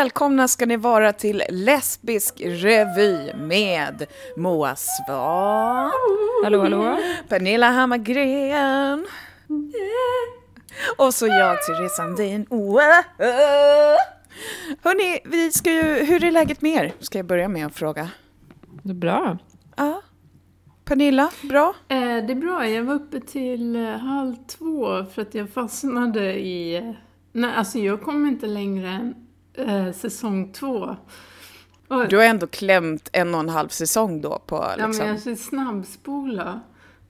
välkomna ska ni vara till Lesbisk revy med Moa Svahn. Hallå, hallå. Pernilla Hammargren. Och så jag, Therese Sandin. Hörni, vi ska ju, hur är läget med er? Ska jag börja med att fråga. Det är bra. Ja. Pernilla, bra? Eh, det är bra. Jag var uppe till eh, halv två för att jag fastnade i... Eh, nej, alltså jag kom inte längre än eh, säsong två. Och, Du har ändå klämt en och en halv säsong då på Ja, liksom. men jag skulle snabbspola.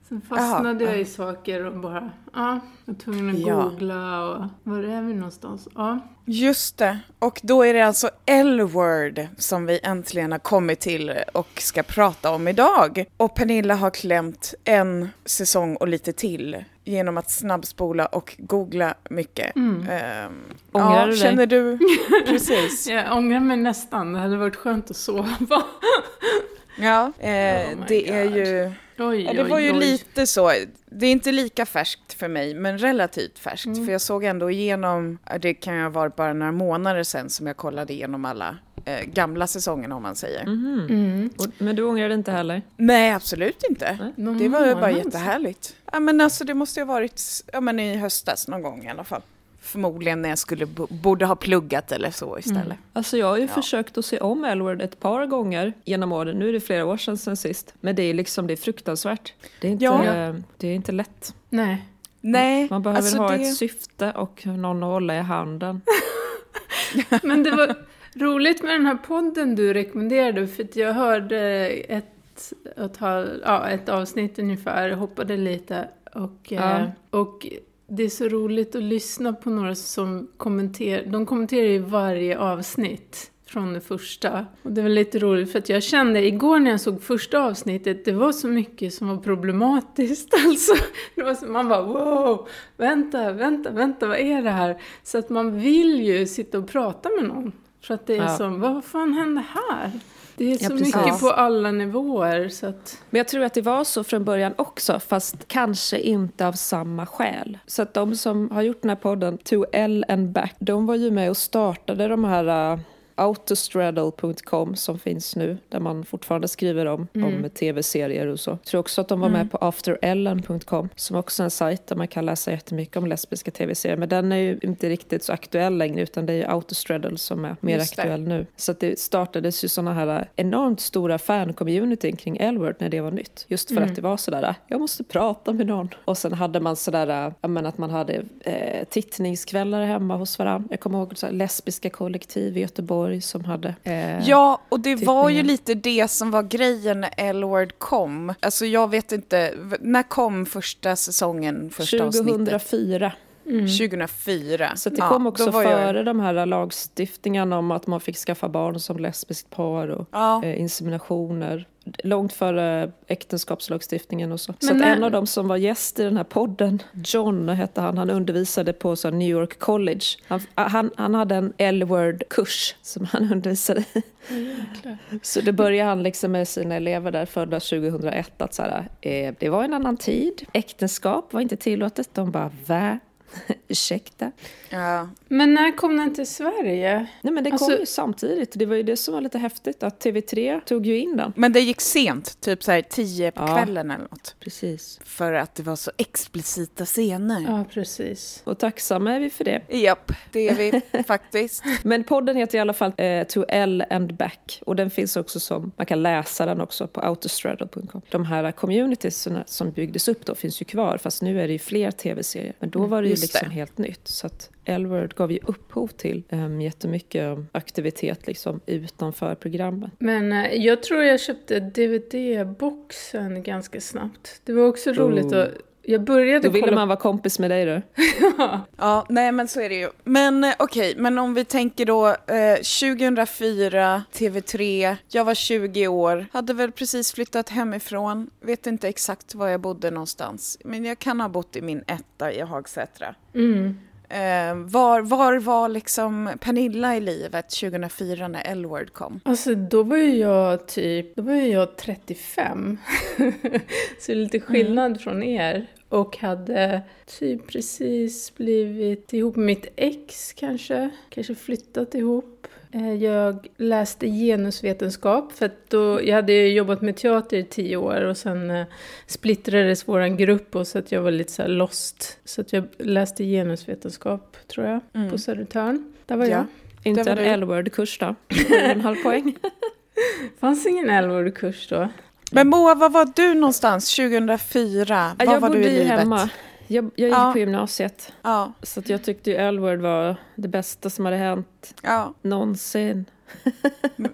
Sen fastnade Jaha, jag i saker och bara... Ja, jag var tvungen att Ja. googla och... Var är vi någonstans? Ja. Just det. Och då är det alltså L-word som vi äntligen har kommit till och ska prata om idag. Och Pernilla har klämt en säsong och lite till genom att snabbspola och googla mycket. Mm. Ehm, Ångrar ja, du dig? Känner du? Precis. Jag ångrar mig nästan. Det hade varit skönt att sova. Ja, eh, Oh det är God. ju... Oj, Ja, det var oj, ju oj. lite så. Det är inte lika färskt för mig, men relativt färskt. Mm. För jag såg ändå igenom, det kan ju ha varit bara några månader sedan som jag kollade igenom alla eh, gamla säsongerna om man säger. Mhm. Mm. Och, men du ångrar dig inte heller? Nej, absolut inte. Nej. Det var ju bara månad jättehärligt. Ja, men alltså det måste ju ha varit ja, men i höstas någon gång i alla fall. Förmodligen när jag skulle, bo- borde ha pluggat eller så istället. Mm. Alltså jag har ju Ja. försökt att se om Elward ett par gånger genom åren. Nu är det flera år sedan, sen sist. Men det är liksom, det är fruktansvärt. Det är inte, Ja. det är inte lätt. Nej. Nej, Man behöver alltså ha det... ett syfte och någon att hålla i handen. Men det var roligt med den här podden du rekommenderade, för att jag hörde ett, ett, ja, ett avsnitt ungefär, hoppade lite och, Ja. eh, och det är så roligt att lyssna på några som kommenterar, de kommenterar ju varje avsnitt från det första. Och det var lite roligt för att jag kände igår när jag såg första avsnittet, det var så mycket som var problematiskt. Alltså, det var så, man bara wow, vänta, vänta, vänta, vad är det här? Så att man vill ju sitta och prata med någon. För att det är Ja. som, vad fan hände här? Det är Ja, så precis. mycket på alla nivåer så att... Men jag tror att det var så från början också, fast kanske inte av samma skäl. Så att de som har gjort den här podden, To L and Back, de var ju med och startade de här uh, autostraddle.com som finns nu, där man fortfarande skriver om, om tv-serier och så. Jag tror också att de var med på afterellen.com, som också är en sajt där man kan läsa jättemycket om lesbiska tv-serier. Men den är ju inte riktigt så aktuell längre, utan det är ju autostraddle som är mer Just det. aktuell nu. Så att det startades ju såna här enormt stora fan-communityn kring Elword när det var nytt. Just för att det var sådär, jag måste prata med någon. Och sen hade man sådär, jag menar att man hade eh, tittningskvällar hemma hos varandra. Jag kommer ihåg så lesbiska kollektiv i Göteborg som hade... Eh, Ja, och det var ju lite det som var grejen när L-word kom. Alltså jag vet inte, när kom första säsongen, första avsnittet? 2004. 2004. Så att det Ja, kom också var jag- före de här lagstiftningarna om att man fick skaffa barn som lesbiskt par och Ja. eh, inseminationer. Långt före äktenskapslagstiftningen och så. så Men att när- en av dem som var gäst i den här podden, John hette han, han undervisade på så New York College. Han, han, han hade en L-word-kurs som han undervisade i. Så det började han liksom med sina elever där födda 2001 att så här, eh, det var en annan tid. Äktenskap var inte tillåtet. De bara, va? Ursäkta? Ja. Men när kom den till Sverige? Nej men det Alltså- kom ju samtidigt. Det var ju det som var lite häftigt att TV3 tog ju in den. Men det gick sent, typ så här tio på Ja. kvällen eller något. Precis. För att det var så explicita scener. Ja, precis. Och tacksamma är vi för det. Japp, det är vi faktiskt. Men podden heter i alla fall eh, To L and Back. Och den finns också som, man kan läsa den också på autostraddle.com. De här communitiesna som byggdes upp då finns ju kvar, fast nu är det ju fler tv-serier. Men då var det ju liksom det. helt nytt. Så att L-word gav ju upphov till um, jättemycket aktivitet liksom utanför programmet. Men eh, jag tror jag köpte DVD-boxen ganska snabbt. Det var också roligt Oh. att... Jag började Då ville kolla... man vara kompis med dig då. Ja, nej men så är det ju. Men eh, okej, men om vi tänker då eh, 2004, TV3, jag var 20 år, hade väl precis flyttat hemifrån, vet inte exakt var jag bodde någonstans, men jag kan ha bott i min etta i Hagsätra. Mm. Eh, var, var var liksom Pernilla i livet 2004 när L-word kom? Alltså då var ju jag typ, då var ju jag 35. så det är lite skillnad från er. Och hade typ precis blivit ihop med mitt ex kanske. Kanske flyttat ihop. Eh, jag läste genusvetenskap för att då, jag hade jobbat med teater i tio år och sen eh, splittrades vår grupp och så att jag var lite så lost. Så att jag läste genusvetenskap tror jag Mm. på Södertörn. Där var Ja. jag. Inte en. L-word-kurs då? En halv poäng. fanns ingen L-word-kurs då. Men Moa, var var du någonstans 2004? Var jag var bodde du i livet? hemma. Jag, jag gick Ja. på gymnasiet. Ja, Så jag tyckte ju L-word var det bästa som hade hänt ja. någonsin.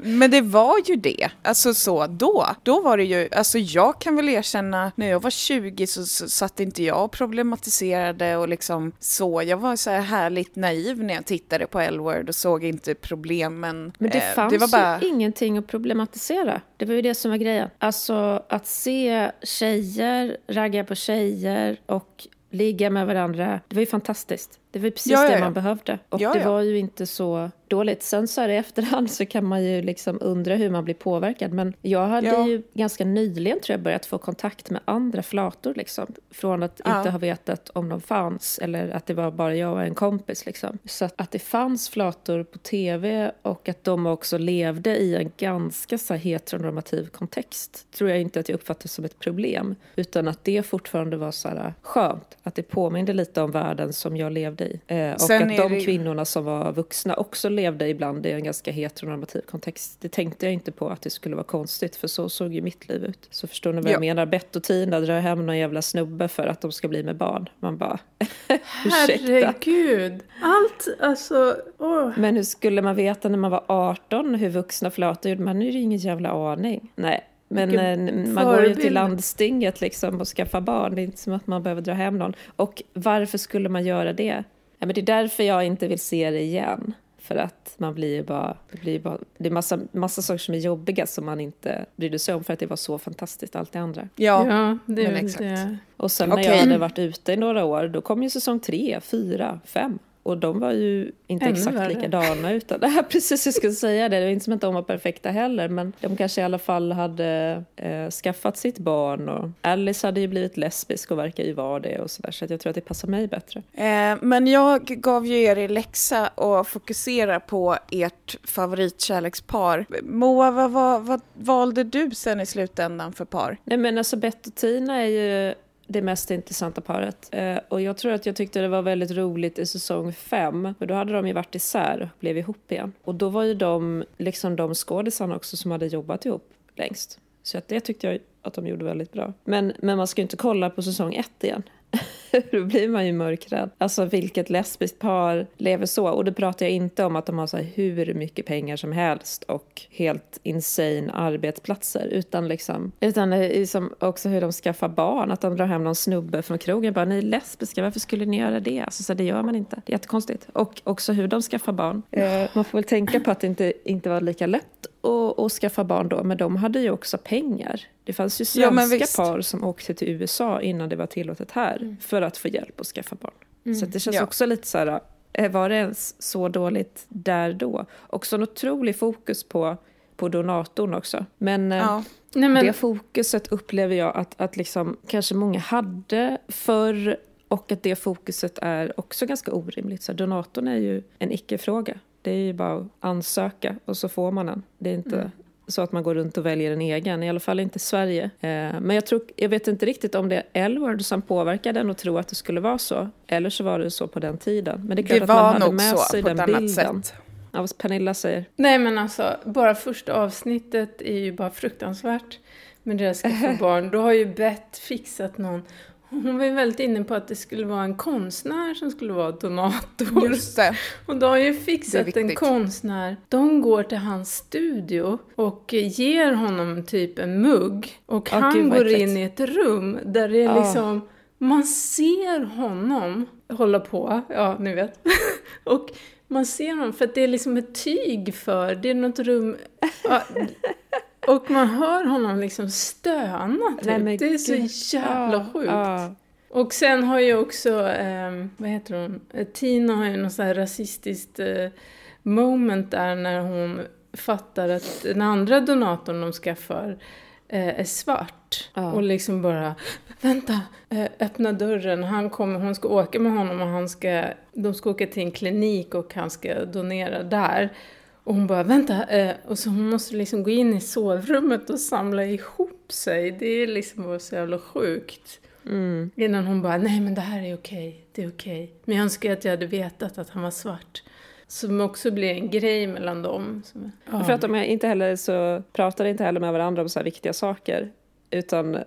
Men det var ju det. Alltså så, då. Då var det ju, alltså jag kan väl erkänna, när jag var 20 så, så satt inte jag och problematiserade och liksom så. Jag var så här härligt naiv när jag tittade på L-word och såg inte problemen. Men det Eh, fanns det var bara... ju ingenting att problematisera. Det var ju det som var grejen. Alltså att se tjejer ragga på tjejer och ligga med varandra. Det var ju fantastiskt. Det var ju precis Ja, ja, det ja. man behövde. Och det var ju inte så dåligt. Sen så här i efterhand så kan man ju liksom undra hur man blir påverkad. Men jag hade Ja. ju ganska nyligen tror jag börjat få kontakt med andra flator liksom. Från att Ja. inte ha vetat om de fanns eller att det var bara jag och en kompis liksom. Så att, att det fanns flator på tv och att de också levde i en ganska så här heteronormativ kontext tror jag inte att jag uppfattade som ett problem. Utan att det fortfarande var så här skönt. Att det påminde lite om världen som jag levde i. Eh, och Sen att de det- kvinnorna som var vuxna också levde ibland i en ganska heteronormativ kontext. Det tänkte jag inte på att det skulle vara konstigt för så såg ju mitt liv ut. Så förstår ni vad Ja. jag menar? Bett och Tina drar hem någon jävla snubbe för att de ska bli med barn. Man bara, ursäkta. Herregud! Allt, alltså... Åh. Men hur skulle man veta när man var 18 hur vuxna flator gjorde? Man har ju ingen jävla aning. Nej. Men Vilken eh, man går ju till landstinget liksom och skaffar barn. Det är inte som att man behöver dra hem någon. Och varför skulle man göra det? Ja, men det är därför jag inte vill se det igen. För att man blir ju bara... Det, blir bara, det är massa, massa saker som är jobbiga som man inte brydde sig om för att det var så fantastiskt allt det andra. Ja, Ja, det är men exakt. det. Och sen när jag hade varit ute i några år, då kom ju säsong tre, fyra, fem. Och de var ju inte Ännu exakt värre. likadana. Utan, det här precis, jag skulle säga det. Det var inte som att de var perfekta heller. Men de kanske i alla fall hade eh, skaffat sitt barn. Och Alice hade ju blivit lesbisk och verkar ju vara det. Och så där, så att jag tror att det passar mig bättre. Eh, men jag gav ju er i läxa och fokusera på ert favoritkärlekspar. Moa, vad, vad, vad valde du sen i slutändan för par? Nej men alltså Bett och Tina är ju det mest intressanta paret. Eh, och jag tror att jag tyckte det var väldigt roligt i säsong fem. För då hade de ju varit isär och blev ihop igen. Och då var ju de liksom de skådisarna också som hade jobbat ihop längst. Så att det tyckte jag att de gjorde väldigt bra. Men, men man ska ju inte kolla på säsong ett igen. Då blir man ju mörkrädd. Alltså vilket lesbiskt par lever så? Och då pratar jag inte om att de har så hur mycket pengar som helst och helt insane arbetsplatser. Utan liksom, utan liksom också hur de skaffar barn. Att de drar hem någon snubbe från krogen. Bara, ni är lesbiska, varför skulle ni göra det? Alltså, så det gör man inte. Det är jättekonstigt. Och också hur de skaffar barn. Eh, man får väl tänka på att det inte, inte var lika lätt att, att skaffa barn då. Men de hade ju också pengar. Det fanns ju Ja, svenska visst. par som åkte till USA innan det var tillåtet här för att få hjälp att skaffa barn. Så att det känns Ja. också lite så här, eh, var det ens så dåligt där då? Också en otrolig fokus på, på donatorn också. Men, eh, Ja. Nej, men, det fokuset upplever jag att, att liksom, kanske många hade förr och att det fokuset är också ganska orimligt. Så donatorn är ju en icke-fråga. Det är ju bara att ansöka och så får man den. Det är inte så att man går runt och väljer en egen, i alla fall inte Sverige. Eh, men jag, tror, jag vet inte riktigt om det är L-word som påverkade en och tror att det skulle vara så. Eller så var det så på den tiden. Men det är klart Det att man hade med sig på den bilden. sätt. Ja, vad Pernilla säger. nej men alltså, bara första avsnittet är ju bara fruktansvärt med deras skaffa barn. Då har ju Bett fixat någon hon var ju väldigt inne på att det skulle vara en konstnär som skulle vara donator. Just det. Och de har ju fixat en konstnär. De går till hans studio och ger honom typ en mugg. Och Ja, han gud, går äckligt. in i ett rum där det är Ja. liksom... Man ser honom hålla på, ja ni vet. och man ser honom, för att det är liksom ett tyg för, det är något rum... Ja, och man hör honom liksom stöna typ. Nej, det är så jävla Ja, sjukt. ja. Och sen har ju också, ehm, vad heter hon, Eh, Tina har ju något så här rasistiskt eh, moment där när hon fattar att den andra donatorn de skaffar eh, är svart. Ja. Och liksom bara, vänta, eh, öppna dörren, han kommer, hon ska åka med honom och han ska, de ska åka till en klinik och han ska donera där. Och hon bara, vänta, eh, och så hon måste liksom gå in i sovrummet och samla ihop sig. Det är liksom så jävla sjukt. Mm. Innan hon bara, nej men det här är okej, det är okej. Men jag önskar att jag hade vetat att han var svart. Som också blir en grej mellan dem. Ja. För att de inte heller så pratar inte heller med varandra om så här viktiga saker. Utan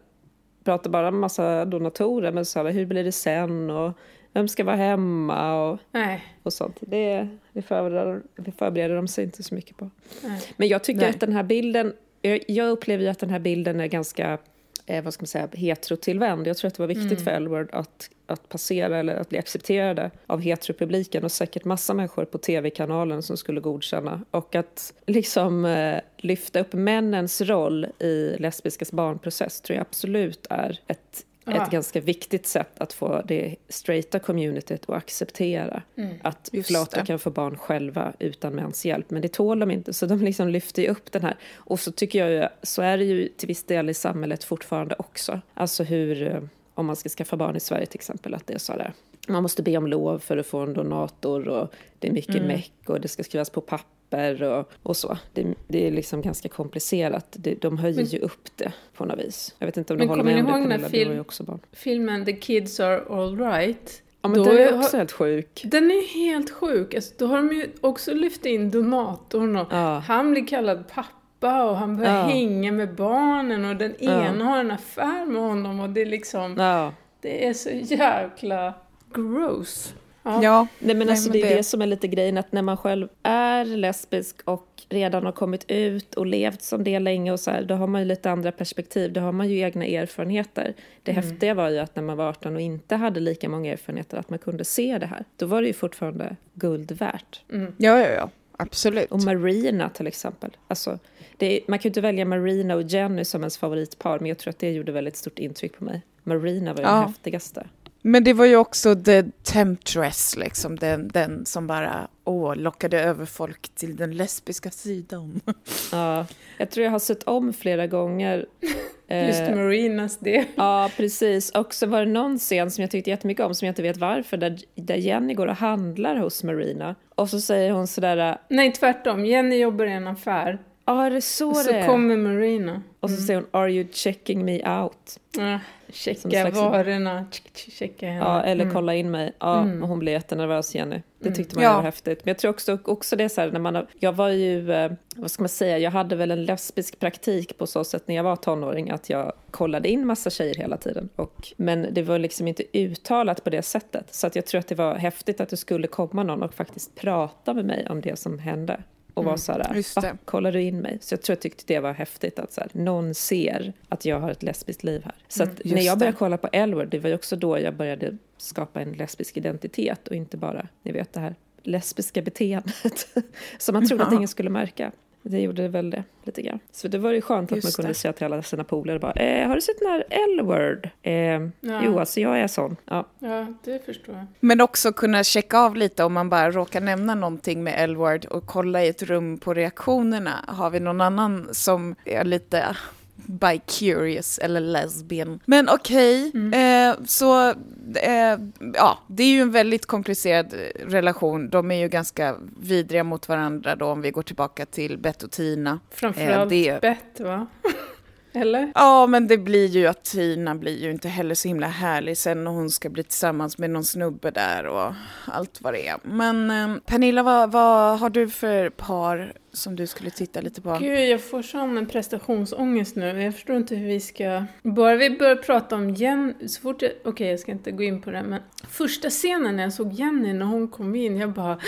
pratar bara med massa donatorer. Men så här, hur blir det sen? Och vem ska vara hemma? Och, Nej, och sånt. Det, det, förbereder, det förbereder de sig inte så mycket på. nej. Men jag tycker Nej. att den här bilden, jag, jag upplever ju att den här bilden är ganska, eh, vad ska man säga, heterotillvänd. Jag tror att det var viktigt för Elward att, att passera eller att bli accepterade av heteropubliken och säkert massa människor på tv-kanalen som skulle godkänna. Och att liksom eh, lyfta upp männens roll i lesbiskas barnprocess tror jag absolut är ett Ja. ett ganska viktigt sätt att få det straighta communityt att acceptera att Just flator kan få barn själva utan mäns hjälp. Men det tål de inte, så de liksom lyfter ju upp den här. Och så tycker jag ju, så är det ju till viss del i samhället fortfarande också. Alltså hur, eh, om man ska skaffa barn i Sverige till exempel, att det är så där. Man måste be om lov för att få en donator och det är mycket meck och det ska skrivas på papper och, och så. Det, det är liksom ganska komplicerat. Det, de höjer Men- ju upp det på något vis. Jag vet inte om du håller med om det Pernilla, du har ju också barn. Filmen The Kids Are Alright. Ja men den är har- också helt sjuk. Den är helt sjuk. Alltså, då har de ju också lyft in donatorn och Ja. han blir kallad pappa och han börjar Ja. hänga med barnen och den Ja. ena har en affär med honom och det är liksom, Ja. det är så jäkla gross. Ja. Ja, Nej men Nej, alltså men det är det- det som är lite grejen att när man själv är lesbisk och redan har kommit ut och levt som det länge och så här, då har man ju lite andra perspektiv, då har man ju egna erfarenheter. Det häftiga var ju att när man var 18 och inte hade lika många erfarenheter att man kunde se det här, då var det ju fortfarande guld värt. ja, ja, ja. Absolut. Och Marina till exempel. Alltså, är, man kan ju inte välja Marina och Jenny som ens favoritpar, men jag tror att det gjorde väldigt stort intryck på mig. Marina var ju Ja. den häftigaste. Men det var ju också the temptress, liksom. Den, den som bara åh, lockade över folk till den lesbiska sidan. Ja, jag tror jag har sett om flera gånger. Just Eh, Marinas del. Ja, precis. Och så var det någon scen som jag tyckte jättemycket om, som jag inte vet varför, där, där Jenny går och handlar hos Marina. Och så säger hon sådär, Nej, tvärtom. Jenny jobbar i en affär. ja, är det så, Och så det är? kommer Marina. Och så säger hon, are you checking me out? Som checka slags- varorna, check- check- checka henne. Ja, eller Mm. kolla in mig. Ja, Mm. och hon blev jättenervös, Jenny. Det tyckte man Ja. var häftigt. Men jag tror också, också det är så här, när man har, jag var ju, eh, vad ska man säga, jag hade väl en lesbisk praktik på så sätt när jag var tonåring, att jag kollade in massa tjejer hela tiden. Och, men det var liksom inte uttalat på det sättet. Så att jag tror att det var häftigt att det skulle komma någon och faktiskt prata med mig om det som hände. Och var så här, just "Va, det. kollar du in mig? Så jag tror jag tyckte det var häftigt att så här, någon ser att jag har ett lesbiskt liv här. Så att när jag började det. kolla på Elward, det var ju också då jag började skapa en lesbisk identitet och inte bara, ni vet det här lesbiska beteendet som man trodde att Ja. ingen skulle märka. Det gjorde väl det lite grann. Så det var ju skönt att Just man kunde det. säga till alla sina polare bara, eh, har du sett den här L-word? Eh, Ja. Jo, alltså jag är sån. Ja. Ja, det förstår jag. Men också kunna checka av lite om man bara råkar nämna någonting med L-word och kolla i ett rum på reaktionerna. Har vi någon annan som är lite bi-curious eller lesbian? Men okej, eh, så eh, ja, det är ju en väldigt komplicerad eh, relation. De är ju ganska vidriga mot varandra då om vi går tillbaka till Bett och Tina. Framförallt Eh, det- bett, va? Eller? Ja, men det blir ju att Tina blir ju inte heller så himla härlig sen när hon ska bli tillsammans med någon snubbe där och allt vad det är. Men eh, Pernilla, vad, vad har du för par som du skulle titta lite på? Gud, jag får sån prestationsångest nu. Jag förstår inte hur vi ska... Bara vi börjar prata om Jenny, så fort jag... Okej, jag ska inte gå in på det, men första scenen när jag såg Jenny när hon kom in, jag bara...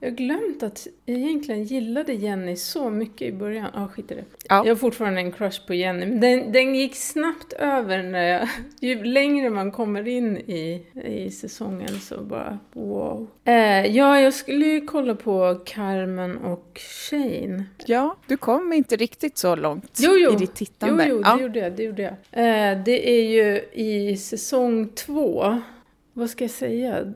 Jag har glömt att jag egentligen gillade Jenny så mycket i början. Ja, ah, skit i det. Ja. Jag har fortfarande en crush på Jenny, men den, den gick snabbt över när jag... Ju längre man kommer in i, i säsongen så bara wow. Eh, ja, jag skulle ju kolla på Carmen och Shane. Ja, du kom inte riktigt så långt Jo, jo. i ditt tittande. Jo, jo, det ja. gjorde jag. Det, gjorde jag. Eh, det är ju i säsong två, vad ska jag säga?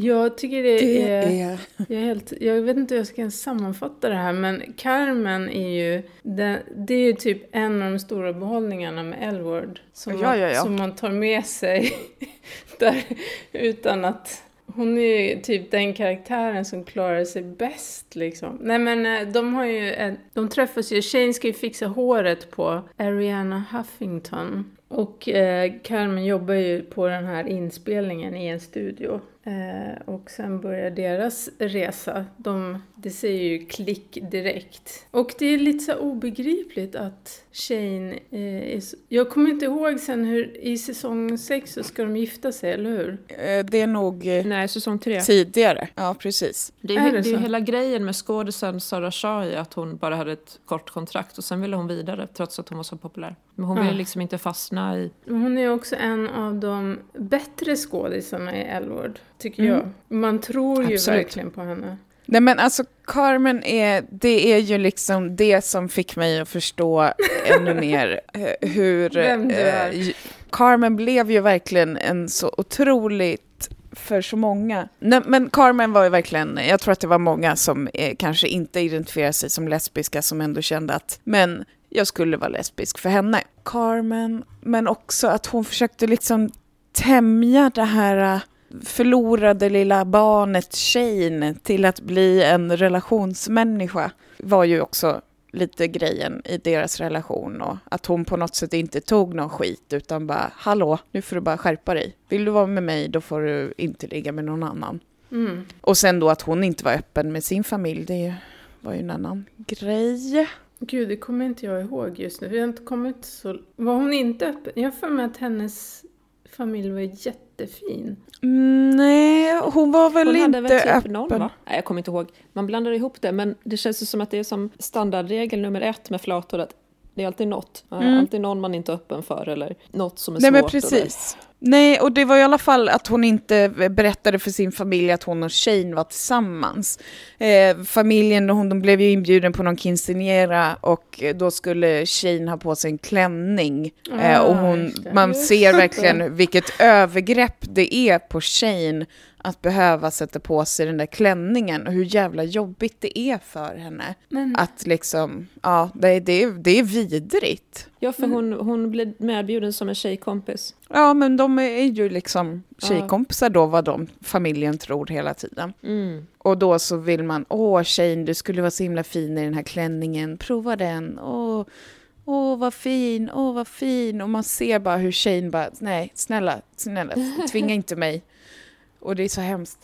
Jag tycker det, Det är... är... Jag, är helt, jag vet inte hur jag ska sammanfatta det här, men Carmen är ju, det, det är ju typ en av de stora behållningarna med Elward. Som, Ja, ja, ja. som man tar med sig där, utan att... Hon är ju typ den karaktären som klarar sig bäst liksom. Nej men eh, de har ju, en, de träffas ju, Shane ska ju fixa håret på Ariana Huffington. Och eh, Carmen jobbar ju på den här inspelningen i en studio. Eh, och sen börjar deras resa. De, det säger ju klick direkt. Och det är lite så obegripligt att Shane eh, är så, Jag kommer inte ihåg sen hur i säsong 6 så ska de gifta sig, eller hur? Eh, Det är nog eh, Nej, säsong tre. tidigare. Ja, precis. Det är, Är ju- det det är hela grejen med skådisen Sarah Shah att hon bara hade ett kort kontrakt och sen ville hon vidare trots att hon var så populär. Men hon ville Ja. liksom inte fastna i... Men Hon är också en av de bättre skådisarna i Elward, tycker Mm. jag. Man tror ju Absolut. verkligen på henne. Nej men alltså Carmen är, det är ju liksom det som fick mig att förstå ännu mer eh, hur... Vem du är. eh, Carmen blev ju verkligen en så otroligt för så många. Nej, men Carmen var ju verkligen, jag tror att det var många som eh, kanske inte identifierade sig som lesbiska som ändå kände att, men jag skulle vara lesbisk för henne. Carmen, men också att hon försökte liksom tämja det här eh, förlorade lilla barnet Shane till att bli en relationsmänniska var ju också lite grejen i deras relation och att hon på något sätt inte tog någon skit utan bara hallå, nu får du bara skärpa dig. Vill du vara med mig då får du inte ligga med någon annan. Mm. Och sen då att hon inte var öppen med sin familj, det var ju en annan grej. Gud, det kommer inte jag ihåg just nu. Vi har inte kommit så... Var hon inte öppen? Jag har för mig att hennes familj var jättefin. Mm, nej, hon var väl Hon inte hade väl typ öppen. någon va? Nej, jag kommer inte ihåg. Man blandar ihop det men det känns ju som att det är som standardregel nummer ett med flator att det är alltid något. Mm. Alltid någon man inte är öppen för eller något som är Nej svårt. men eller- precis. Nej, och det var i alla fall att hon inte berättade för sin familj att hon och Shane var tillsammans. Eh, familjen, hon, de blev ju inbjuden på någon quinceanera och då skulle Shane ha på sig en klänning. eh, och Ah, hon, det. man ser verkligen vilket övergrepp det är på Shane att behöva sätta på sig den där klänningen och hur jävla jobbigt det är för henne. Men Att liksom, ja, det, det, är- det är vidrigt. Ja, för hon, hon blev medbjuden som en tjejkompis. Ja, men de är ju liksom tjejkompisar då, vad de familjen tror hela tiden. Mm. Och då så vill man, åh Shane, du skulle vara så himla fin i den här klänningen, prova den, åh, åh vad fin, åh vad fin. Och man ser bara hur Shane bara, nej, snälla, snälla, tvinga inte mig. Och det är så hemskt.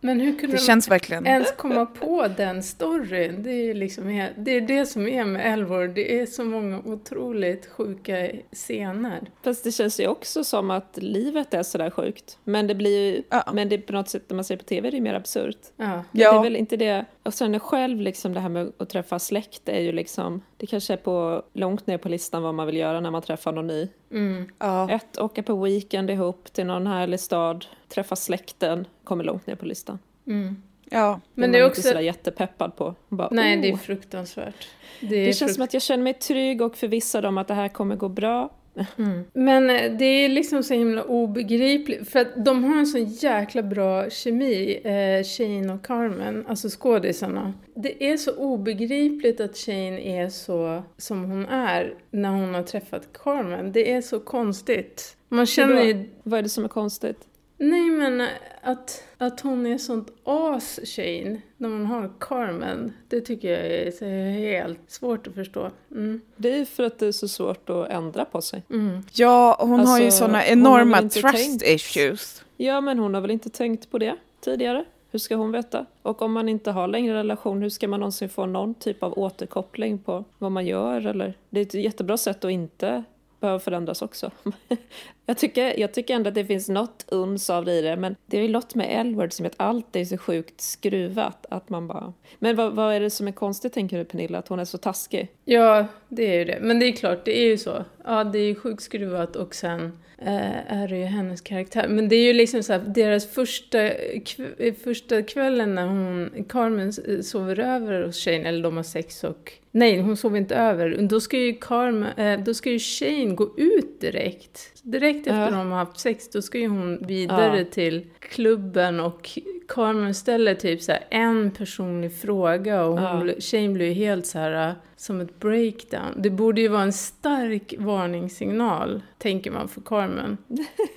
Men hur kunde Det de känns verkligen... ens komma på den storyn? Det är, liksom, det är det som är med Elvor. Det är så många otroligt sjuka scener. Fast det känns ju också som att livet är sådär sjukt. Men det blir ju, Ja. men det är på något sätt när man ser på tv det är mer absurt. Ja. Men Det är Ja, väl inte det. Och sen själv liksom det här med att träffa släkt är ju liksom, det kanske är på långt ner på listan vad man vill göra när man träffar någon ny. Mm. ja. Ett, åka på weekend ihop till någon härlig stad, träffa släkten, kommer långt ner på listan. Mm. ja. Men det det är man inte också... sådär jättepeppad på. Bara, Nej, det är "Oh." fruktansvärt. Det, det är känns som att jag känner mig trygg och förvissad om att det här kommer gå bra. Mm. Men eh, det är liksom så himla obegripligt, för att de har en så jäkla bra kemi, eh, Shane och Carmen, alltså skådisarna. Det är så obegripligt att Shane är så som hon är när hon har träffat Carmen. Det är så konstigt. Man känner ju... Vad är det som är konstigt? Nej men att, att hon är sånt as, Shane, när hon har Carmen, det tycker jag är så helt svårt att förstå. Mm. Det är för att det är så svårt att ändra på sig. Mm. ja hon har ju Alltså, har enorma trust tänkt- issues. Ja, men hon har väl inte tänkt på det tidigare? Hur ska hon veta? Och om man inte har längre relation, hur ska man någonsin få någon typ av återkoppling på vad man gör? Eller? Det är ett jättebra sätt att inte behöver förändras också. jag, tycker, jag tycker ändå att det finns något uns av det i det, men det är ju något med Elward som att allt är så sjukt skruvat att man bara... Men vad, vad är det som är konstigt, tänker du Pernilla, att hon är så taskig? Ja, det är ju det. Men det är klart, det är ju så. Ja, det är ju sjukt skruvat och sen eh, är det ju hennes karaktär. Men det är ju liksom så här, deras första, kv- första kvällen när hon, Carmen sover över hos Shane, eller de har sex och... Nej, hon sover inte över. Då ska ju, Carmen, eh, då ska ju Shane gå ut direkt. Direkt efter Ja. de har haft sex, då ska ju hon vidare Ja. till klubben och Carmen ställer typ så en personlig fråga och hon, Ja. tjejen blir ju helt så här äh, som ett breakdown. Det borde ju vara en stark varningssignal, tänker man för Carmen.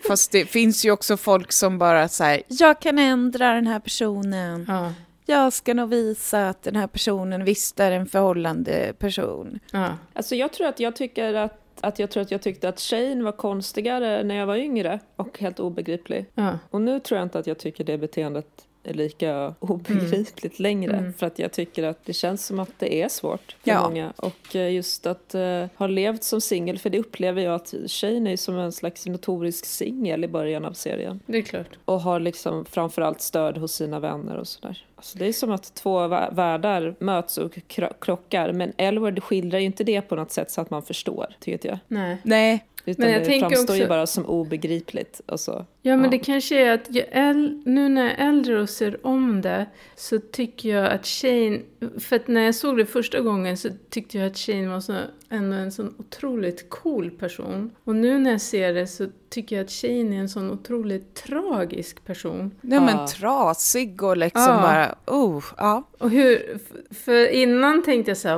Fast det finns ju också folk som bara säger jag kan ändra den här personen. Ja, Jag ska nog visa att den här personen visst är en förhållande person. ja, Alltså jag tror att jag tycker att att jag tror att jag tyckte att Shane var konstigare när jag var yngre och helt obegriplig. ja. Och nu tror jag inte att jag tycker det beteendet är lika obegripligt längre. Mm. För att jag tycker att det känns som att det är svårt för Ja. många. Och eh, just att eh, ha levt som singel, för det upplever jag att Shane är som en slags notorisk singel i början av serien. Det är klart. Och har liksom framförallt stöd hos sina vänner och sådär. Alltså det är som att två vä- världar möts och kro- krockar. Men Elward skildrar ju inte det på något sätt så att man förstår, tycker jag. Nej. Nej, Utan Men jag det tänker framstår ju också- bara som obegripligt. Alltså, Ja, men Ja. det kanske är att jag äl- nu när jag är äldre och ser om det så tycker jag att Shane, för att när jag såg det första gången så tyckte jag att Shane var så, ändå en sån otroligt cool person. Och nu när jag ser det så tycker jag att Shane är en sån otroligt tragisk person. nej men Ja. trasig och liksom Ja. bara, oh, ja. Och hur, för innan tänkte jag så här,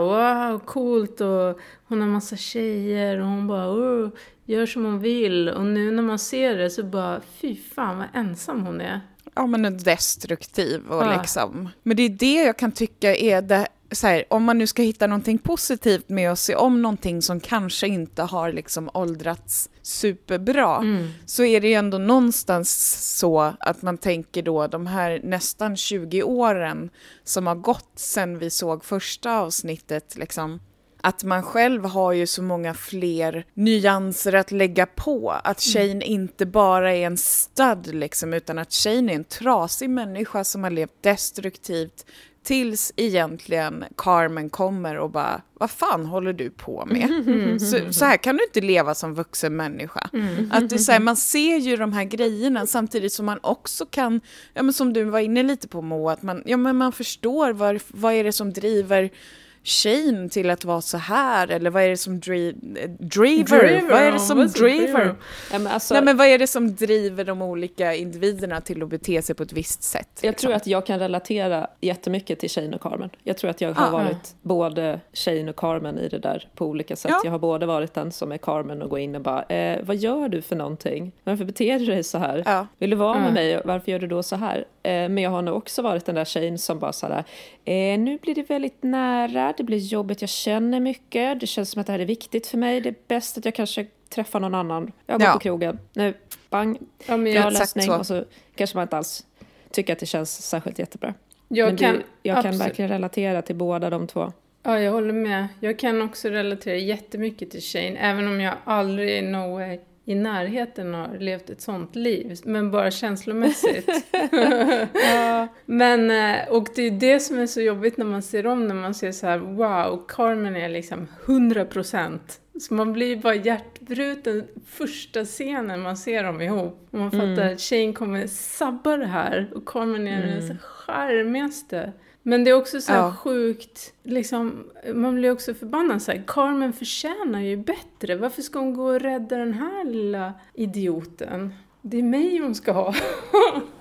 wow, coolt och hon har massa tjejer och hon bara, oh, gör som hon vill. Och nu när man ser det så bara, fy fan vad ensam hon är. Ja, men är destruktiv och Ja. liksom. Men det är det jag kan tycka är det, så här, om man nu ska hitta någonting positivt med att se om någonting som kanske inte har liksom åldrats superbra, Mm. så är det ju ändå någonstans så att man tänker då de här nästan 20 åren som har gått sedan vi såg första avsnittet, liksom, att man själv har ju så många fler nyanser att lägga på. Att Shane inte bara är en stud, liksom, utan att Shane är en trasig människa som har levt destruktivt tills egentligen Carmen kommer och bara, vad fan håller du på med? Så, så här kan du inte leva som vuxen människa. Att det så här, man ser ju de här grejerna samtidigt som man också kan, ja, men som du var inne lite på Moa, att man, ja, men man förstår vad, vad är det som driver Shane till att vara så här eller vad är det som dri driver? Vad är det som driver? ja, men alltså, Nej men vad är det som driver de olika individerna till att bete sig på ett visst sätt? Jag liksom? tror att jag kan relatera jättemycket till Shane och Carmen. Jag tror att jag har Ah. varit både Shane och Carmen i det där på olika sätt. Ja. Jag har både varit den som är Carmen och går in och bara, eh, vad gör du för någonting? Varför beter du dig så här? Ja. Vill du vara med Mm. mig? Varför gör du då så här? Eh, men jag har nog också varit den där Shane som bara så här, eh, nu blir det väldigt nära, det blir jobbigt, jag känner mycket, det känns som att det här är viktigt för mig, det är bäst att jag kanske träffar någon annan. Jag går Ja. på krogen, nu, bang, Ja, men exakt lösning så. och så kanske man inte alls tycker att det känns särskilt jättebra. jag Men kan, du, jag kan verkligen relatera till båda de två. Ja, jag håller med. Jag kan också relatera jättemycket till Shane, även om jag aldrig no way, i närheten har levt ett sånt liv, men bara känslomässigt. Men, eh, och det är det som är så jobbigt när man ser om, när man ser så här, wow, Carmen är liksom 100%. Så man blir bara hjärtbruten första scenen man ser dem ihop. Och man fattar att Shane kommer sabba det här och Carmen är den så charmigaste. Men det är också så Ja. sjukt, liksom, man blir också förbannad så här, Carmen förtjänar ju bättre. Varför ska hon gå och rädda den här lilla idioten? Det är mig hon ska ha.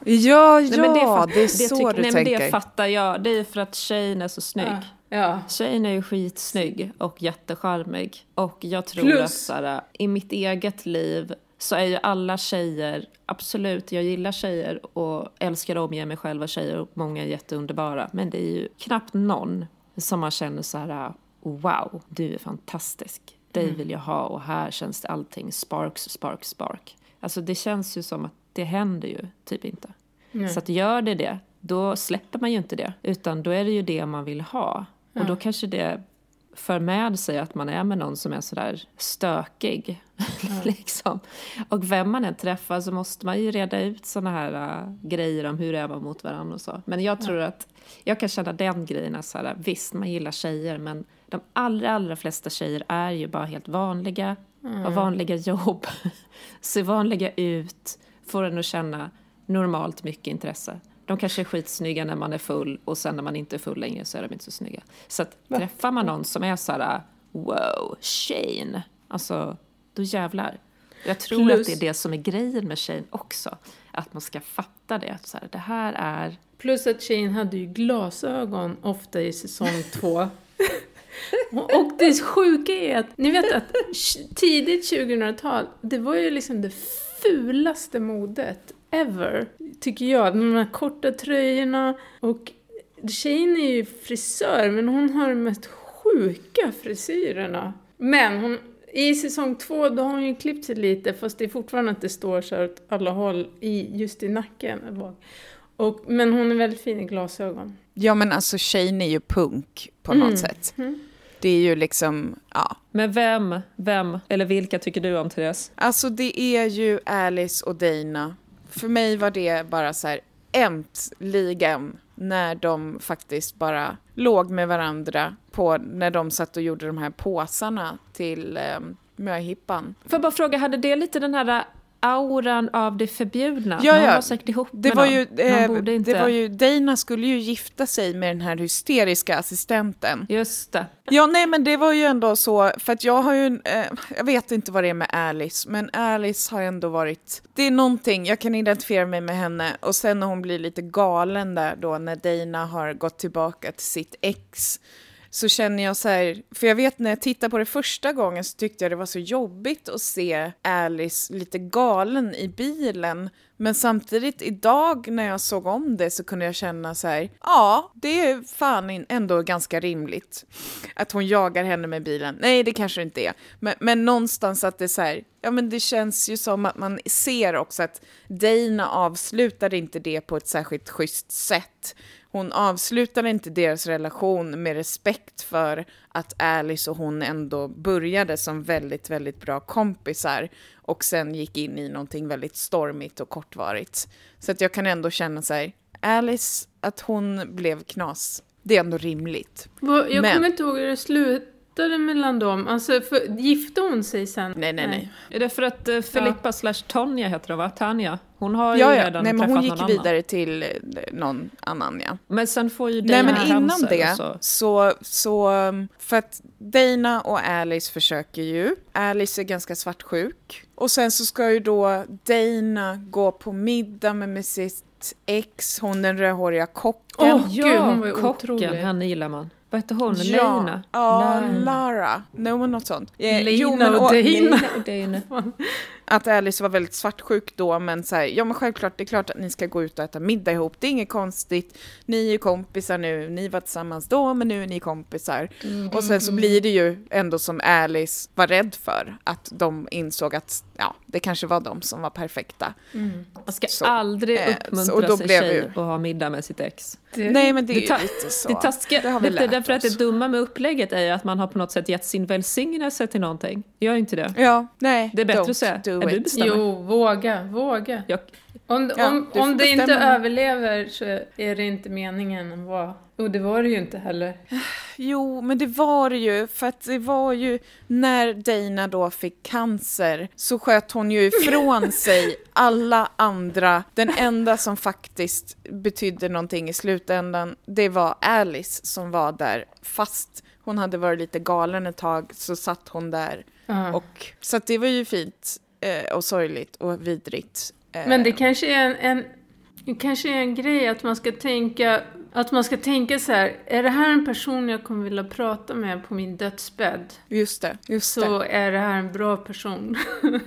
Ja, Nej, men ja, fa- det, är så tycker- du nej, men tänker. Det fattar jag. Det är för att Shane är så snygg. Ja. Ja. Shane är ju skitsnygg och jättecharmig. Och jag tror Plus- att så här, i mitt eget liv så är ju alla tjejer, absolut, jag gillar tjejer och älskar att omge mig själv av tjejer och många är jätteunderbara. Men det är ju knappt någon som man känner så här, wow, du är fantastisk. Dig Mm. vill jag ha och här känns det allting sparks, spark, spark. Alltså det känns ju som att det händer ju typ inte. Nej. Så att gör det det, då släpper man ju inte det. Utan då är det ju det man vill ha. Och då kanske det för med sig att man är med någon som är sådär stökig. liksom. Och vem man än träffar så måste man ju reda ut såna här äh, grejer om hur är man mot varandra och så. Men jag tror att jag kan känna den grejen att så här, visst man gillar tjejer men de allra, allra flesta tjejer är ju bara helt vanliga, har vanliga jobb, ser vanliga ut, får en att känna normalt mycket intresse. De kanske är skitsnygga när man är full och sen när man inte är full längre så är de inte så snygga. Så att träffar man någon som är så här, wow, Shane, alltså då jävlar. Jag tror Plus- att det är det som är grejen med Shane också. Att man ska fatta det. Att så här, det här är... Plus att Shane hade ju glasögon ofta i säsong två. Och det sjuka är att, ni vet att tidigt 2000-tal, det var ju liksom det fulaste modet ever, tycker jag. De här korta tröjorna och Shane är ju frisör, men hon har de mest sjuka frisyrerna. Men hon, i säsong två, då har hon ju klippt sig lite, fast det är fortfarande att det står så här åt alla håll, i, just i nacken. Och, men hon är väldigt fin i glasögon. Ja, men alltså Shane är ju punk på Mm. något sätt. Det är ju liksom, ja. Men vem, vem, eller vilka tycker du om Therese? Alltså det är ju Alice och Dana. För mig var det bara så här äntligen när de faktiskt bara låg med varandra på när de satt och gjorde de här påsarna till eh, möhippan. Får jag bara fråga, hade det lite den här auran av det förbjudna? Ja, Man ja. var säkert ihop Det med var, någon. ju, Man eh, borde inte... det var ju, Dana skulle ju gifta sig med den här hysteriska assistenten. Just det. Ja, nej men det var ju ändå så, för att jag har ju, eh, jag vet inte vad det är med Alice, men Alice har ändå varit, det är någonting, jag kan identifiera mig med henne och sen när hon blir lite galen där då när Dana har gått tillbaka till sitt ex så känner jag så här, för jag vet när jag tittade på det första gången så tyckte jag det var så jobbigt att se Alice lite galen i bilen. Men samtidigt idag när jag såg om det så kunde jag känna så här, ja, det är fan ändå ganska rimligt att hon jagar henne med bilen. Nej, det kanske inte är. Men, men någonstans att det är så här, ja men det känns ju som att man ser också att Dana avslutade inte det på ett särskilt schysst sätt. Hon avslutade inte deras relation med respekt för att Alice och hon ändå började som väldigt, väldigt bra kompisar och sen gick in i någonting väldigt stormigt och kortvarigt. Så att jag kan ändå känna så här, Alice, att hon blev knas, det är ändå rimligt. Jag Men- kommer inte ihåg hur det slutade mellan dem. Alltså, för, gifte hon sig sen? Nej, nej, nej. Är det för att uh, Filippa slash Tonja heter hon va? Tanja? Hon har ju Ja, ja. redan Nej, men träffat hon gick någon annan. vidare till eh, någon annan, ja. Men sen får ju Nej, Dana men innan det Så. så, så, för att Dana och Alice försöker ju. Alice är ganska svartsjuk. Och sen så ska ju då Dana gå på middag med, sitt ex, hon den rödhåriga kocken. Åh, gud, hon var ju kocken, otrolig. henne gillar man. Vad heter hon? Ja, Lina? ja Lara. Lara. No, men något sånt. Eh, Lina och och- Dana. Lina och Dana. Att Alice var väldigt svartsjuk då, men så här, ja men självklart, det är klart att ni ska gå ut och äta middag ihop, det är inget konstigt, ni är ju kompisar nu, ni var tillsammans då, men nu är ni kompisar. Och sen så blir det ju ändå som Alice var rädd för, att de insåg att, ja, det kanske var de som var perfekta. Man ska Så, aldrig eh, så- uppmuntra och då sin blev tjej ju- att ha middag med sitt ex. Det, Nej, men det är Det ju lite så. Det, taskiga, Det har vi det, lärt därför att oss. det dumma med upplägget är ju att man har på något sätt gett sin välsignelse till någonting. Gör inte det. Ja, nej, Det är bättre don't att säga, do "Ja, du it. bestämmer." Jo, våga, våga. Jag, Om, Ja, om, du om det inte överlever så är det inte meningen att vara... Och det var det ju inte heller. Jo, men det var det ju, för att det var ju när Dana då fick cancer så sköt hon ju ifrån sig alla andra. Den enda som faktiskt betydde någonting i slutändan, det var Alice som var där. Fast hon hade varit lite galen ett tag så satt hon där. Ja. Och, så att det var ju fint och sorgligt och vidrigt. Eh, Men det kanske är en, en, det kanske är en grej att man ska tänka att man ska tänka så här, är det här en person jag kommer vilja prata med på min dödsbädd? Just det, just det. Så är det här en bra person.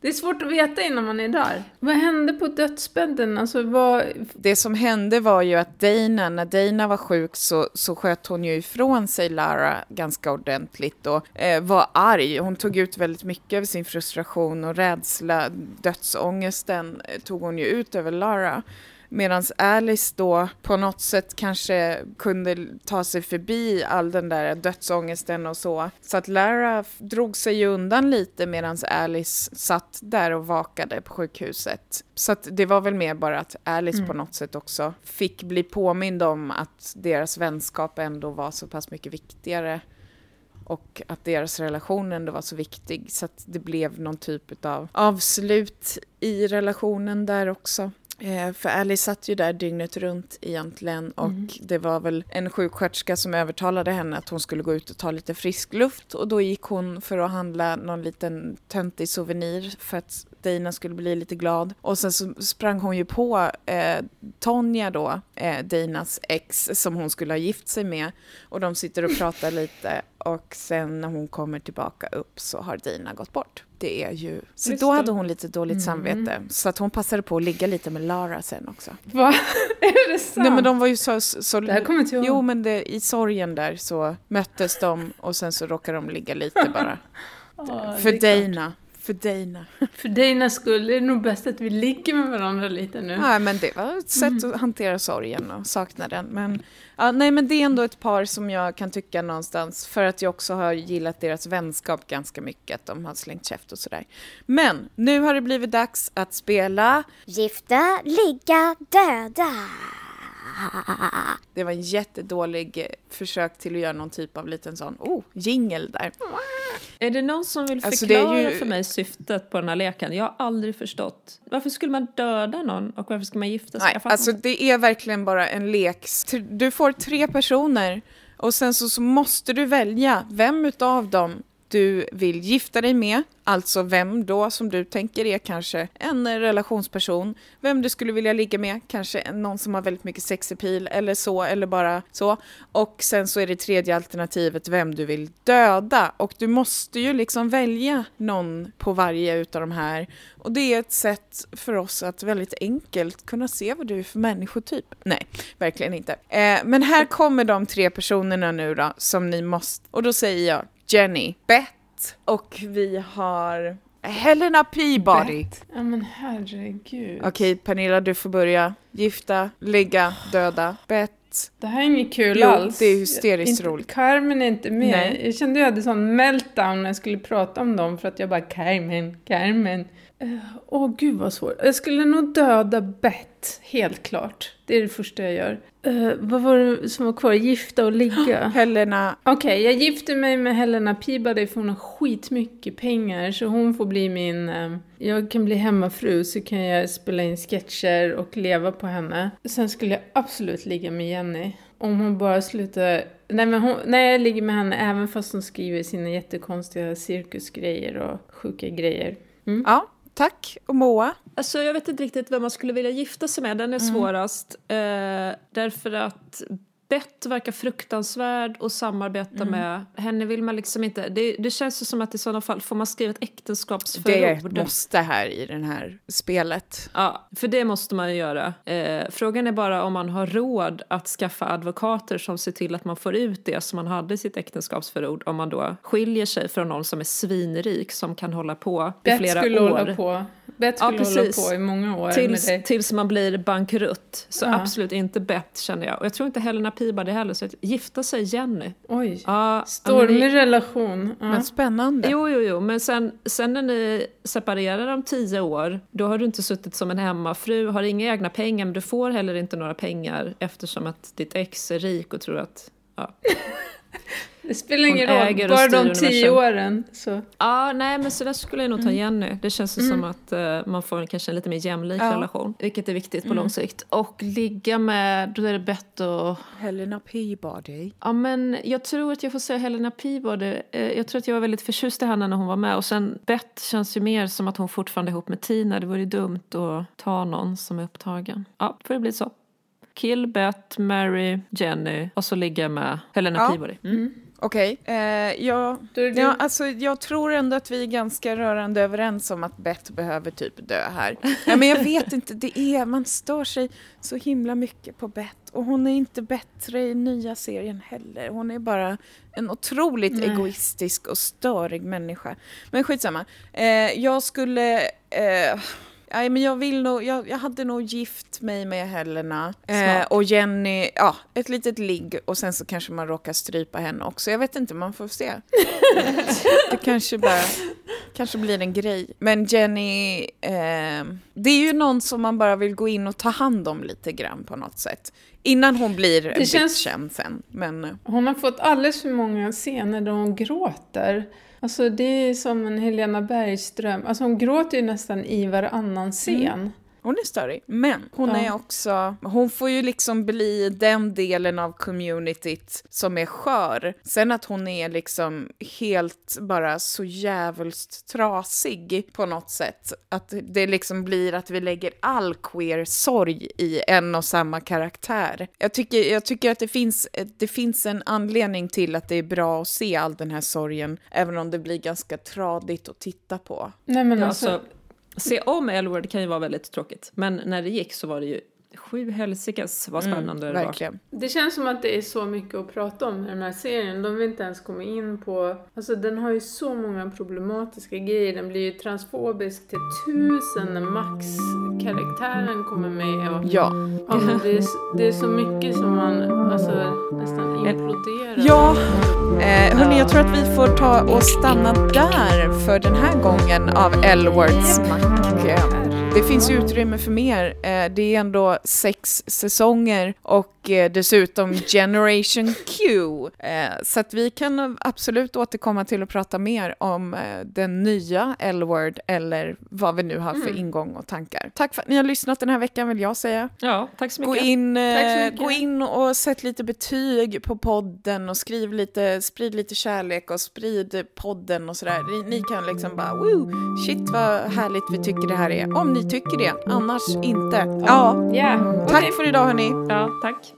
det är svårt att veta innan man är där. Vad hände på dödsbädden? Alltså vad... Det som hände var ju att Dana, när Dana var sjuk så, så sköt hon ju ifrån sig Lara ganska ordentligt och eh, var arg. Hon tog ut väldigt mycket av sin frustration och rädsla, dödsångesten eh, tog hon ju ut över Lara. Medan Alice då på något sätt kanske kunde ta sig förbi all den där dödsångesten och så. Så att Lara drog sig undan lite medan Alice satt där och vakade på sjukhuset. Så att det var väl mer bara att Alice på något sätt också fick bli påmind om att deras vänskap ändå var så pass mycket viktigare. Och att deras relation ändå var så viktig så att det blev någon typ av avslut i relationen där också. Eh, för Alice satt ju där dygnet runt egentligen och det var väl en sjuksköterska som övertalade henne att hon skulle gå ut och ta lite frisk luft. Och då gick hon för att handla någon liten töntig souvenir för att Dana skulle bli lite glad. Och sen så sprang hon ju på eh, Tonja då, eh, Danas ex som hon skulle ha gift sig med. Och de sitter och pratar lite och sen när hon kommer tillbaka upp så har Dina gått bort. Det är ju... Så Just då det. hade hon lite dåligt samvete. Så att hon passade på att ligga lite med Lara sen också. Va? Är det sant? Nej men de var ju så... så Det här kommer inte jag. Jo men det, i sorgen där så möttes de och sen så råkade de ligga lite bara. Ja, För. Dana. För Dana. För Dana skull är det nog bäst att vi ligger med varandra lite nu. Nej men det var ett sätt att hantera sorgen och saknaden. Men, ja, nej men det är ändå ett par som jag kan tycka någonstans, för att jag också har gillat deras vänskap ganska mycket, att de har slängt käft och sådär. Men nu har det blivit dags att spela Gifta, ligga, döda. Det var en jättedålig eh, försök till att göra någon typ av liten sån, oh, jingel där. Är det någon som vill Alltså, förklara ju- för mig syftet på den här leken? Jag har aldrig förstått. Varför skulle man döda någon och varför ska man gifta sig? Nej, alltså det är verkligen bara en lek. Du får tre personer och sen så, så måste du välja vem utav dem du vill gifta dig med, alltså vem då som du tänker är kanske en relationsperson, vem du skulle vilja ligga med, kanske någon som har väldigt mycket sexepil eller så, eller bara så. Och sen så är det tredje alternativet vem du vill döda. Och du måste ju liksom välja någon på varje utav de här. Och det är ett sätt för oss att väldigt enkelt kunna se vad du är för människotyp. Nej, verkligen inte. Eh, men här kommer de tre personerna nu då, som ni måste... Och då säger jag Jenny, Beth och vi har Helena Peabody. Ja men herregud. Okej, Pernilla, du får börja. Gifta, ligga, döda. Beth. Det här är inget kul Jo, alls. det är hysteriskt inte, roligt. Carmen är inte med. Nej. Jag kände jag hade sån meltdown när jag skulle prata om dem för att jag bara Carmen, Carmen. Eh, Åh gud vad svårt. Jag skulle nog döda Bett, helt klart. Det är det första jag gör. Eh, vad var det som var kvar? Gifta och ligga? Helena, Okej, jag gifter mig med Helena Peabody för hon har skitmycket pengar så hon får bli min... Eh, jag kan bli hemmafru så kan jag spela in sketcher och leva på henne. Sen skulle jag absolut ligga med Jenny. Om hon bara slutar... Nej men hon, nej, jag ligger med henne även fast hon skriver sina jättekonstiga cirkusgrejer och sjuka grejer. ja, tack. Och Moa. Alltså, jag vet inte riktigt vem man skulle vilja gifta sig med. Den är svårast. Eh, därför att Bett verkar fruktansvärd och samarbeta med henne vill man liksom inte... Det, det känns ju som att i sådana fall får man skriva ett äktenskapsförord. Det måste här i det här spelet. Ja, för det måste man ju göra. Eh, frågan är bara om man har råd att skaffa advokater som ser till att man får ut det som man hade i sitt äktenskapsförord om man då skiljer sig från någon som är svinrik som kan hålla på i Bett flera skulle år. hålla på. Bett Ja, skulle hålla precis. på i många år med Tills, dig. tills man blir bankrutt. Så Ja. absolut inte bett känner jag. Och jag tror inte Helena Peabody heller. Så att gifta sig Jenny. Oj. Ja, Stormig men det- relation. Ja. Men spännande. Jo, jo, jo, men sen, sen när ni separerar om tio år, då har du inte suttit som en hemmafru, har inga egna pengar, men du får heller inte några pengar eftersom att ditt ex är rik och tror att... Ja, Det spelar ingen roll, bara de tio åren. Så. ah, nej, men så där skulle jag nog ta Jenny. Det känns ju som att eh, man får en, kanske en lite mer jämlik Ja. relation, vilket är viktigt på lång sikt. Och ligga med, då är det bett och Helena Peabody. Ja, men jag tror att jag får säga Helena Peabody. Eh, Jag tror att jag var väldigt förtjust i henne när hon var med. Och sen Beth känns ju mer som att hon fortfarande är ihop med Tina. Det vore ju dumt att ta någon som är upptagen. Ja, får det bli så. Kill, Beth, Mary, Jenny och så ligga med Helena Ja. Peabody. Mm. Okej, eh, är det ja, du. alltså, jag tror ändå att vi är ganska rörande överens om att Bett behöver typ dö här. Ja, men jag vet inte, det är, man stör sig så himla mycket på Bett. Och hon är inte bättre i nya serien heller. Hon är bara en otroligt Nej. egoistisk och störig människa. Men skitsamma. Eh, jag skulle... Eh, Nej, men jag vill nog, jag, jag hade nog gift mig med Helena eh, och Jenny, ja, ett litet ligg och sen så kanske man råkar strypa henne också. Jag vet inte, man får se. det kanske bara, kanske blir en grej. Men Jenny, eh, det är ju någon som man bara vill gå in och ta hand om lite grann på något sätt. Innan hon blir Det känns- bitchen sen. Men eh, Hon har fått alldeles för många scener där hon gråter. Alltså det är som en Helena Bergström. Alltså hon gråter ju nästan i varannan scen. Hon är störig, men hon Ja. är också, hon får ju liksom bli den delen av communityt som är skör. Sen att hon är liksom helt bara så jävligt trasig på något sätt. Att det liksom blir att vi lägger all queer sorg i en och samma karaktär. Jag tycker, jag tycker att det finns, det finns en anledning till att det är bra att se all den här sorgen, även om det blir ganska tradigt att titta på. Nej men alltså, alltså, se om L-word kan ju vara väldigt tråkigt. Men när det gick så var det ju sju helsikes vad spännande det var. Det känns som att det är så mycket att prata om i den här serien. De vill inte ens komma in på... Alltså den har ju så många problematiska grejer. Den blir ju transfobisk till tusen när Max-karaktären kommer med. Och, Ja. ja, det, är, det är så mycket som man alltså, nästan imploderar. Ja, eh, hörni, jag tror att vi får ta och stanna där för den här gången av L-Words Mac. Det finns utrymme för mer. Eh, det är ändå sex säsonger och dessutom Generation Q. Eh, Så att vi kan absolut återkomma till att prata mer om eh, den nya L-Word eller vad vi nu har för ingång och tankar. Tack för att ni har lyssnat den här veckan vill jag säga. Ja, tack så Gå mycket. in, så eh, mycket. gå in och sätt lite betyg på podden och skriv lite, sprid lite kärlek och sprid podden och sådär. Ni, ni kan liksom bara woo, shit vad härligt vi tycker det här är. Om ni tycker det, annars inte. Ja, Ja, tack för idag hörni. Ja, tack.